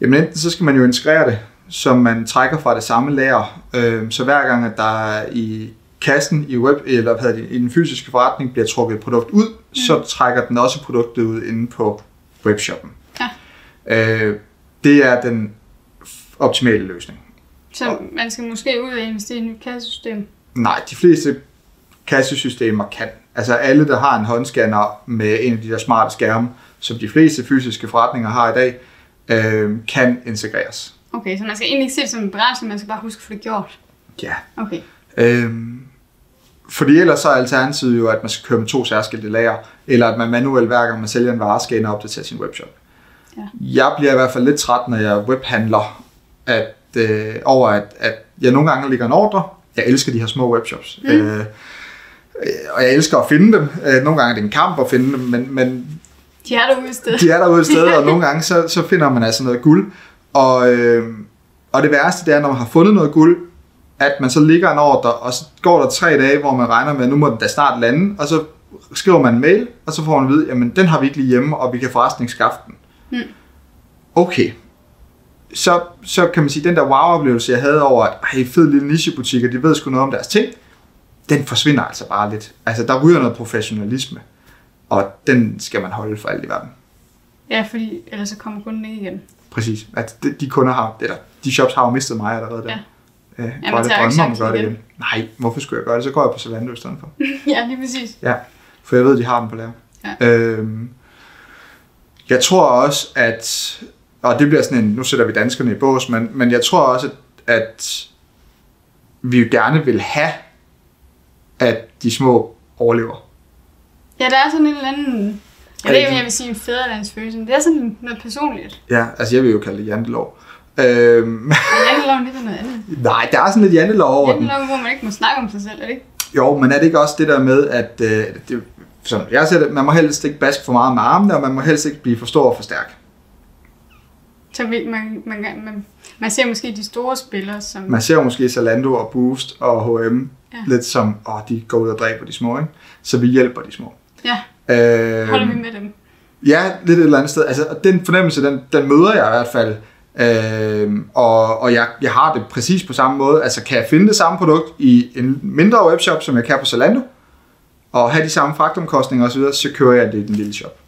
C: Jamen enten så skal man jo integrere det, så man trækker fra det samme lager. Øh, så hver gang, at der i kassen i web eller hvad det, i den fysiske forretning bliver trukket et produkt ud, mm. så trækker den også produktet ud inde på webshoppen. Øh, det er den optimale løsning.
B: Så man skal måske ud og investere i et nyt kassesystem.
C: Nej, de fleste kassesystemer kan. Altså alle, der har en håndscanner med en af de der smarte skærme, som de fleste fysiske forretninger har i dag, øh, kan integreres.
B: Okay, så man skal egentlig ikke se det som en begrænsning, man skal bare huske at få det gjort.
C: Ja.
B: Okay.
C: Øhm, fordi ellers så er alternativet jo, at man skal køre med to særskilte lager, eller at man manuelt hver gang man sælger en vare, skal ind og opdatere sin webshop.
B: Ja.
C: Jeg bliver i hvert fald lidt træt, når jeg webhandler, at, øh, over at, at jeg nogle gange ligger en ordre. Jeg elsker de her små webshops. Mm. Øh, øh, og jeg elsker at finde dem. Øh, nogle gange er det en kamp at finde dem, men, men
B: De er derude i stedet.
C: de er derude et sted, og nogle gange så, så finder man altså noget guld. Og, øh, og det værste det er, når man har fundet noget guld, at man så ligger en ordre, og så går der tre dage, hvor man regner med, at nu må den da snart lande, og så skriver man en mail, og så får man at vide, jamen den har vi ikke lige hjemme, og vi kan forresten ikke skaffe den.
B: Mm.
C: Okay. Så, så kan man sige, den der wow-oplevelse, jeg havde over, at ej, fed lille nichebutik, og de ved sgu noget om deres ting, den forsvinder altså bare lidt. Altså, der ryger noget professionalisme, og den skal man holde for alt i verden.
B: Ja, fordi ellers så kommer kunden ikke igen.
C: Præcis. At de, de kunder har, eller de shops har jo mistet mig allerede der.
B: Ja.
C: Ja,
B: tager jo ikke
C: drømmer om at gøre det
B: igen.
C: Nej, hvorfor skulle jeg gøre det? Så går jeg på Zalando i stedet for.
B: ja, lige præcis.
C: Ja, for jeg ved, de har den på lager.
B: Ja.
C: Øhm, jeg tror også, at, og det bliver sådan en, nu sætter vi danskerne i bås, men, men jeg tror også, at, at vi jo gerne vil have, at de små overlever.
B: Ja, der er sådan en eller anden... Jeg ved
C: det
B: ikke, om jeg vil sige en fædrelandsfølelse, men det er sådan noget personligt.
C: Ja, altså jeg vil jo kalde det jantelov. Øhm,
B: janteloven, det er noget andet.
C: nej, der er sådan lidt jantelov over den.
B: Janteloven, hvor man ikke må snakke om sig selv, er det ikke?
C: Jo, men er det ikke også det der med, at øh, det, som jeg ser det, man må helst ikke baske for meget med armene, og man må helst ikke blive for stor og for stærk.
B: Så vi- man, man, man, man ser måske de store spillere, som...
C: Man ser måske Zalando og Boost og H&M
B: Ja.
C: lidt som, åh, de går ud og dræber de små, ikke? Så vi hjælper de små.
B: Ja,
C: Øh,
B: holder vi med dem.
C: Ja, lidt et eller andet sted. Altså, den fornemmelse, den, den møder jeg i hvert fald. Øh, og og jeg, jeg har det præcis på samme måde. Altså, kan jeg finde det samme produkt i en mindre webshop, som jeg kan på Zalando, og have de samme fragtomkostninger osv., så kører jeg det i den lille shop.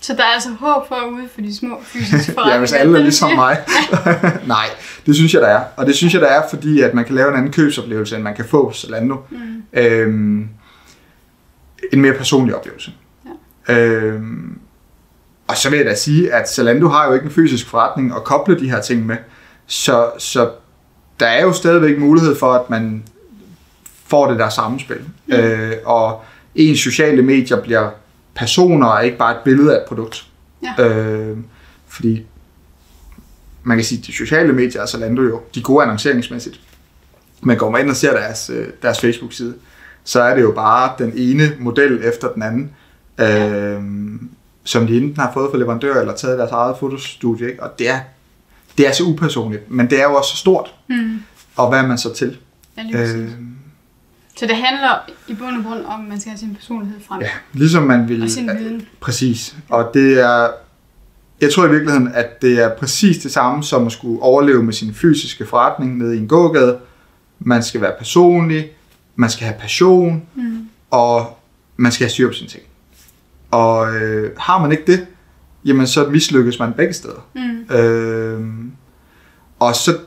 B: Så der er altså håb for ude for de små fysiske forretninger.
C: Ja, hvis alle er ligesom mig. Nej, det synes jeg, der er. Og det synes jeg, der er, fordi at man kan lave en anden købsoplevelse, end man kan få på Zalando.
B: Mm.
C: Øhm, en mere personlig oplevelse.
B: Ja.
C: Øhm, og så vil jeg da sige, at Zalando har jo ikke en fysisk forretning at koble de her ting med. Så, så der er jo stadigvæk mulighed for, at man får det der sammenspil. Mm. Øh, og ens sociale medier bliver personer, og ikke bare et billede af et produkt.
B: Ja.
C: Øh, fordi man kan sige, at de sociale medier er Zalando jo, de gode annonceringsmæssigt. Men går man ind og ser deres, øh, deres Facebook-side, så er det jo bare den ene model efter den anden, øh, som de enten har fået fra leverandør eller taget deres eget fotostudie. Ikke? Og det er, det er så upersonligt, men det er jo også så stort.
B: Mm.
C: Og hvad er man så til?
B: Ja.
C: Øh,
B: Så det handler i bund og grund om, at man skal have sin personlighed frem.
C: ja, ligesom man vil...
B: Og sin viden.
C: Præcis. Og det er... Jeg tror i virkeligheden, at det er præcis det samme som at skulle overleve med sin fysiske forretning nede i en gågade. Man skal være personlig, man skal have passion,
B: Mm.
C: og man skal have styr på sine ting. Og øh, har man ikke det, jamen så mislykkes man begge steder.
B: Mm.
C: Øh, og så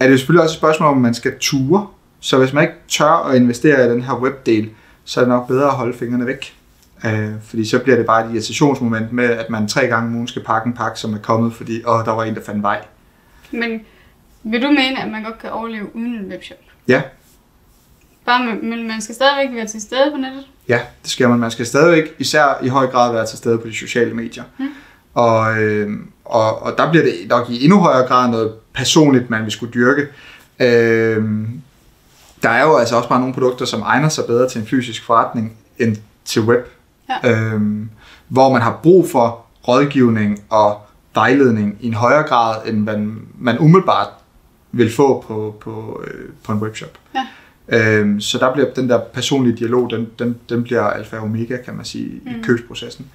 C: er det jo selvfølgelig også et spørgsmål, om man skal ture. Så hvis man ikke tør at investere i den her webdel, så er det nok bedre at holde fingrene væk. Øh, fordi så bliver det bare et irritationsmoment med, at man tre gange om ugen skal pakke en pakke, som er kommet, fordi åh, der var en, der fandt vej.
B: Men vil du mene, at man godt kan overleve uden en webshop?
C: Ja,
B: Bare men man skal stadigvæk være til stede på nettet?
C: ja, det skal man. Man skal stadigvæk især i høj grad være til stede på de sociale medier.
B: Mm.
C: Og, øh, og, og der bliver det nok i endnu højere grad noget personligt, man vil skulle dyrke. Øh, der er jo altså også bare nogle produkter, som egner sig bedre til en fysisk forretning end til web.
B: Ja.
C: Øhm, hvor man har brug for rådgivning og vejledning i en højere grad, end man, man umiddelbart vil få på, på, øh, på en webshop.
B: Ja.
C: Øhm, så der bliver den der personlige dialog, den, den, den bliver alfa og omega, kan man sige, mm. i købsprocessen.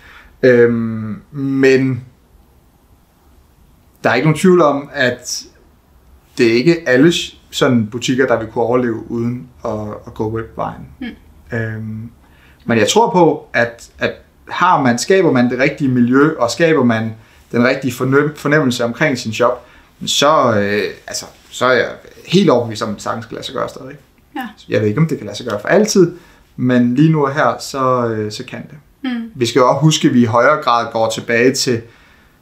C: Øhm, men der er ikke nogen tvivl om, at det er ikke alle sådan butikker, der vil kunne overleve uden at, at gå webvejen.
B: Mm.
C: Øhm, men jeg tror på, at, at har man, skaber man det rigtige miljø, og skaber man den rigtige fornem- fornemmelse omkring sin shop, så, øh, altså, så er jeg helt overbevist om, at det sagtens kan lade sig gøre stadig.
B: Ja.
C: Jeg ved ikke, om det kan lade sig gøre for altid, men lige nu og her, så, øh, så kan det.
B: Mm.
C: Vi skal jo også huske, at vi i højere grad går tilbage til...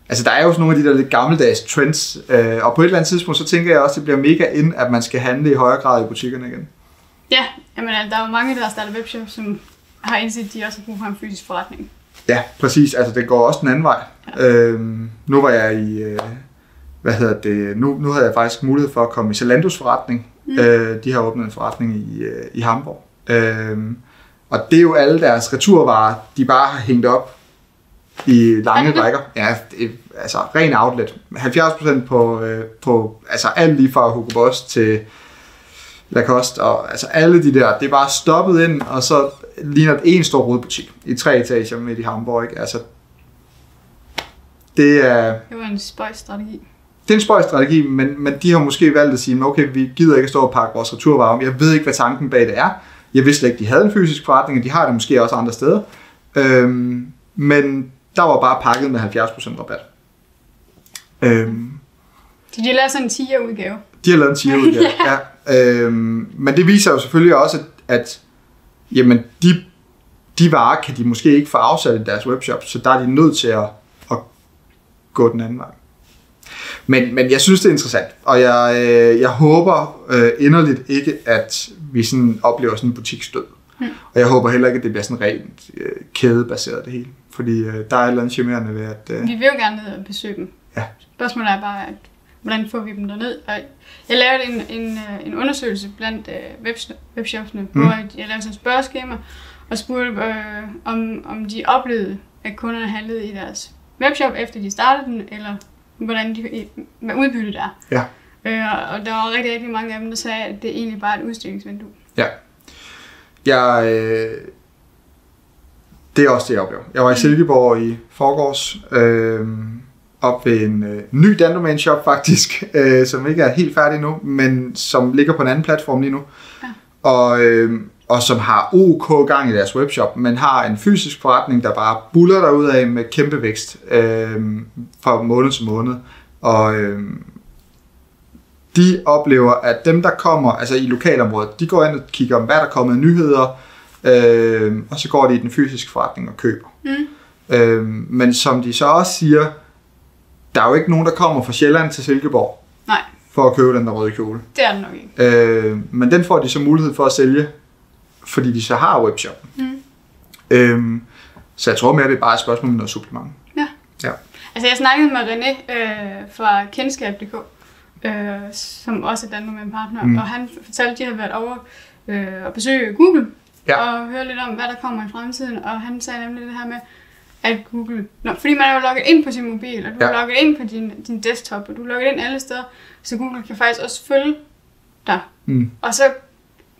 C: Altså, der er jo sådan nogle af de der lidt gammeldags trends, øh, og på et eller andet tidspunkt, så tænker jeg også, at det bliver mega ind, at man skal handle i højere grad i butikkerne igen.
B: Ja, jamen, altså, der er jo mange, der har startet webshop, som har indset, at de også har brug for en fysisk forretning.
C: Ja, præcis. Altså, det går også den anden vej. Ja. Øhm, nu var jeg i... Øh, hvad hedder det? Nu, nu havde jeg faktisk mulighed for at komme i Zalandos forretning. Mm. Øh, de har åbnet en forretning i, øh, i Hamburg. Øhm, og det er jo alle deres returvarer, de bare har hængt op i lange
B: det?
C: rækker. Ja, det, altså ren outlet. 70% på, øh, på altså alt lige fra Hugo Boss til Lacoste, og altså alle de der, det er bare stoppet ind, og så ligner det en stor rodbutik i tre etager midt i Hamburg. Ikke? Altså, det er,
B: Det var en spøjs strategi.
C: Det er en spøjs strategi, men, men de har måske valgt at sige, "Men okay, vi gider ikke at stå og pakke vores returvarer om. Jeg ved ikke, hvad tanken bag det er. Jeg vidste slet ikke, de havde en fysisk forretning, og de har det måske også andre steder. Øhm, men der var bare pakket med 70% rabat. Øhm,
B: Så de har lavet sådan en 10'er udgave.
C: de har lavet en 10 udgave. ja. Øhm, men det viser jo selvfølgelig også, at, at jamen, de, de varer kan de måske ikke få afsat i deres webshop, så der er de nødt til at, at gå den anden vej. Men, men jeg synes, det er interessant, og jeg, øh, jeg håber øh, inderligt ikke, at vi sådan oplever sådan en butiksdød.
B: Mm.
C: Og jeg håber heller ikke, at det bliver sådan rent øh, kædebaseret det hele. Fordi øh, der er et eller andet charmerende ved, at... Øh,
B: Vi vil jo gerne ned og besøge dem.
C: Ja.
B: Spørgsmålet er bare, at, hvordan får vi dem derned? Og jeg lavede en, en, øh, en undersøgelse blandt øh, webs, webshopsene, mm. hvor jeg lavede sådan et spørgeskema og spurgte, øh, om, om de oplevede, at kunderne handlede i deres webshop, efter de startede den, eller hvordan de, hvad udbyttet er.
C: Ja.
B: Øh, og der var rigtig, rigtig mange af dem, der sagde, at det egentlig bare er et udstillingsvindue.
C: Ja. Jeg, øh, det er også det, jeg oplever. Jeg var i Silkeborg i forgårs, øh, op ved en øh, ny Dandomain shop faktisk, øh, som ikke er helt færdig nu, men som ligger på en anden platform lige nu.
B: Ja.
C: Og, øh, og som har OK gang i deres webshop, men har en fysisk forretning, der bare buller af med kæmpe vækst øh, fra måned til måned. Og øh, de oplever, at dem, der kommer altså i lokalområdet, de går ind og kigger om, hvad der er kommet nyheder, øh, og så går de i den fysiske forretning og køber.
B: Mm.
C: Øh, men som de så også siger, der er jo ikke nogen, der kommer fra Sjælland til Silkeborg
B: Nej,
C: for at købe den der røde kjole.
B: det er det nok ikke.
C: Øh, men den får de så mulighed for at sælge, fordi de så har webshoppen.
B: Mm.
C: Øh, så jeg tror mere, det er bare et spørgsmål om noget supplement.
B: Ja.
C: Ja.
B: Altså jeg snakkede med René øh, fra Kendskab.dk, øh, som også er Danmark med en partner,
C: mm.
B: og han fortalte, at de havde været over øh, og besøge Google,
C: Ja.
B: og høre lidt om, hvad der kommer i fremtiden, og han sagde nemlig det her med, at Google, Nå, fordi man er jo logget ind på sin mobil, og du
C: Ja.
B: er logget ind på din, din desktop, og du er logget ind alle steder, så Google kan faktisk også følge dig.
C: Mm.
B: Og så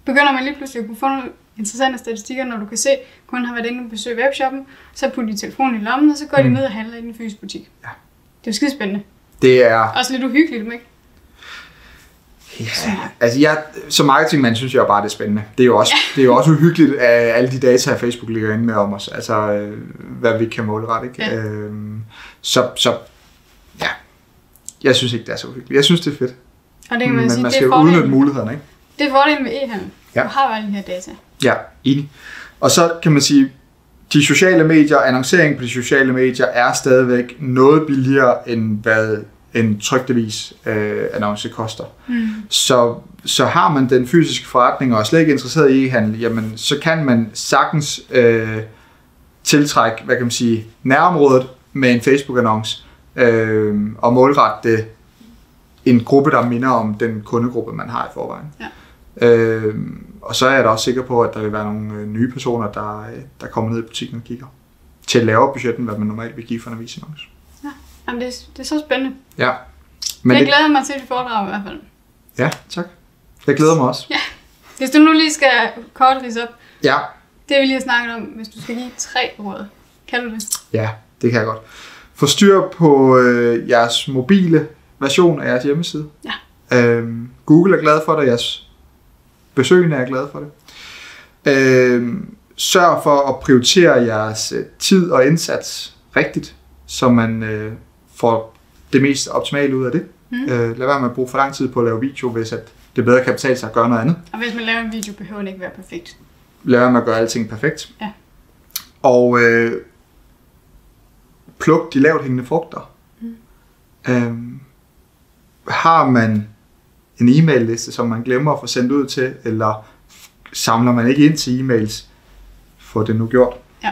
B: begynder man lige pludselig at kunne få nogle interessante statistikker, når du kan se, at kunden har været inde og besøge webshoppen, så putter de telefonen i lommen, og så går mm. De ned og handler i den fysiske butik.
C: Ja.
B: Det er jo skidespændende.
C: Det er
B: Også lidt uhyggeligt, ikke?
C: Ja, altså jeg, som marketingmand synes jeg bare, det er spændende. Det er jo også, det er jo også uhyggeligt, at alle de data, Facebook ligger inde med om os. Altså, øh, hvad vi kan målrette, ikke?
B: Ja.
C: Øhm, så, så, ja. Jeg synes ikke, det er så uhyggeligt. Jeg synes, det er fedt.
B: Og det kan man
C: Men
B: sige,
C: man
B: det
C: skal
B: er
C: jo udnytte mulighederne, ikke?
B: Det er fordelen ved e-handel.
C: Ja.
B: Du har alle de her data.
C: Ja, enig. Og så kan man sige, de sociale medier, annoncering på de sociale medier er stadigvæk noget billigere, end hvad en trygtevis øh, annonce koster.
B: Mm.
C: Så, så har man den fysiske forretning og er slet ikke interesseret i e-handel, jamen så kan man sagtens øh, tiltrække, hvad kan man sige, nærområdet med en Facebook-annonce øh, og målrette det en gruppe, der minder om den kundegruppe, man har i forvejen.
B: Ja.
C: Øh, og så er jeg da også sikker på, at der vil være nogle øh, nye personer, der, øh, der kommer ned i butikken og kigger til et lavere budget, end hvad man normalt vil give for en avisannonce.
B: Jamen, det, er, det er så spændende.
C: Ja.
B: Men jeg
C: det,
B: glæder mig til dit foredrag i hvert fald.
C: ja, tak. Jeg glæder mig også.
B: Hvis du nu lige skal kort rise op,
C: Ja,
B: det vi lige har snakket om, hvis du skal give tre råd. Kan du det?
C: Ja, det kan jeg godt. Få styr på øh, jeres mobile version af jeres hjemmeside.
B: Ja.
C: Øhm, Google er glad for det, jeres besøgende er glad for det. Øhm, sørg for at prioritere jeres øh, tid og indsats rigtigt, så man øh, får det mest optimale ud af det. Mm. Øh, lad være med at bruge for lang tid på at lave video, hvis at det bedre kan betale sig at gøre noget andet.
B: Og hvis man laver en video, behøver den ikke være perfekt.
C: Lad være med at gøre alting perfekt.
B: Ja.
C: Og øh, pluk de lavt hængende frugter. Mm. Øhm, har man en e-mail-liste, som man glemmer at få sendt ud til, eller samler man ikke ind til e-mails, få det nu gjort.
B: Ja.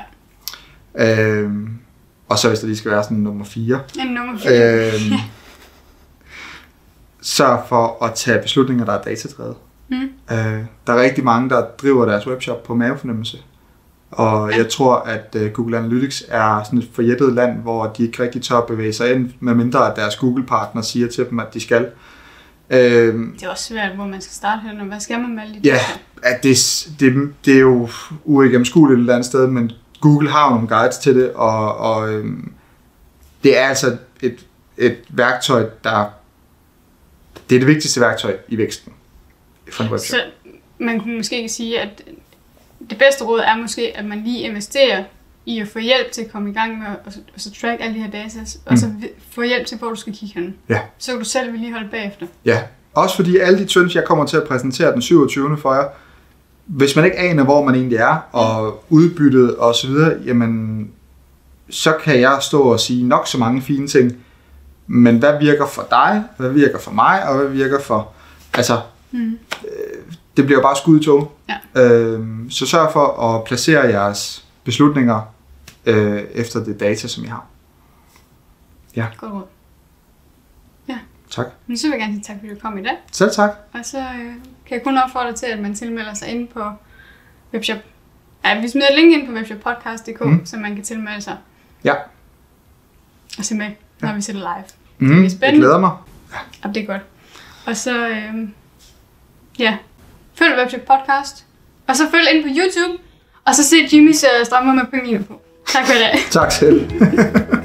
C: Øhm, og så hvis der lige skal være sådan nummer 4.
B: En nummer 4.
C: Øhm, sørg for at tage beslutninger, der er datadrevet.
B: Mm.
C: Øh, der er rigtig mange, der driver deres webshop på mavefornemmelse. Og
B: Ja.
C: jeg tror, at øh, Google Analytics er sådan et forjættet land, hvor de ikke rigtig tør bevæge sig ind, medmindre at deres Google-partner siger til dem, at de skal. Øh,
B: Det er også svært, hvor man skal starte hen, og hvad skal man med alle de
C: Ja, at det, det, det er jo uigennemskueligt et eller andet sted, men Google har jo nogle guides til det, og, og øhm, det er altså et, et værktøj, der... Det er det vigtigste værktøj i væksten for en webshop.
B: Så man kunne måske sige, at det bedste råd er måske, at man lige investerer i at få hjælp til at komme i gang med at, at, så track alle de her data, og så vi- få hjælp til, hvor du skal kigge hen.
C: Mm. Ja.
B: Så kan du selv vedligeholde bagefter.
C: Ja, også fordi alle de tøns, jeg kommer til at præsentere den 27. for jer, hvis man ikke aner, hvor man egentlig er, og udbyttet og så videre, jamen, så kan jeg stå og sige nok så mange fine ting, men hvad virker for dig, hvad virker for mig, og hvad virker for, altså,
B: Mm.
C: det bliver jo bare skud i tog.
B: Ja.
C: Øhm, så sørg for at placere jeres beslutninger øh, efter det data, som I har.
B: Godt råd.
C: Tak.
B: Men så vil jeg gerne sige tak, fordi du kom i dag.
C: Selv tak.
B: Og så øh, kan jeg kun opfordre til, at man tilmelder sig ind på webshop. Ja, vi smider link ind på webshoppodcast.dk, Mm. så man kan tilmelde sig
C: Ja.
B: og se med, når
C: Ja.
B: vi sætter live.
C: Mm,
B: bliver
C: jeg
B: spændende.
C: glæder mig.
B: Og det er godt. Og så, øh, ja, følg Webshop Podcast. Og så følg ind på YouTube. Og så se Jimmys øh, strømmer med pingviner på. Tak for i dag.
C: Tak selv.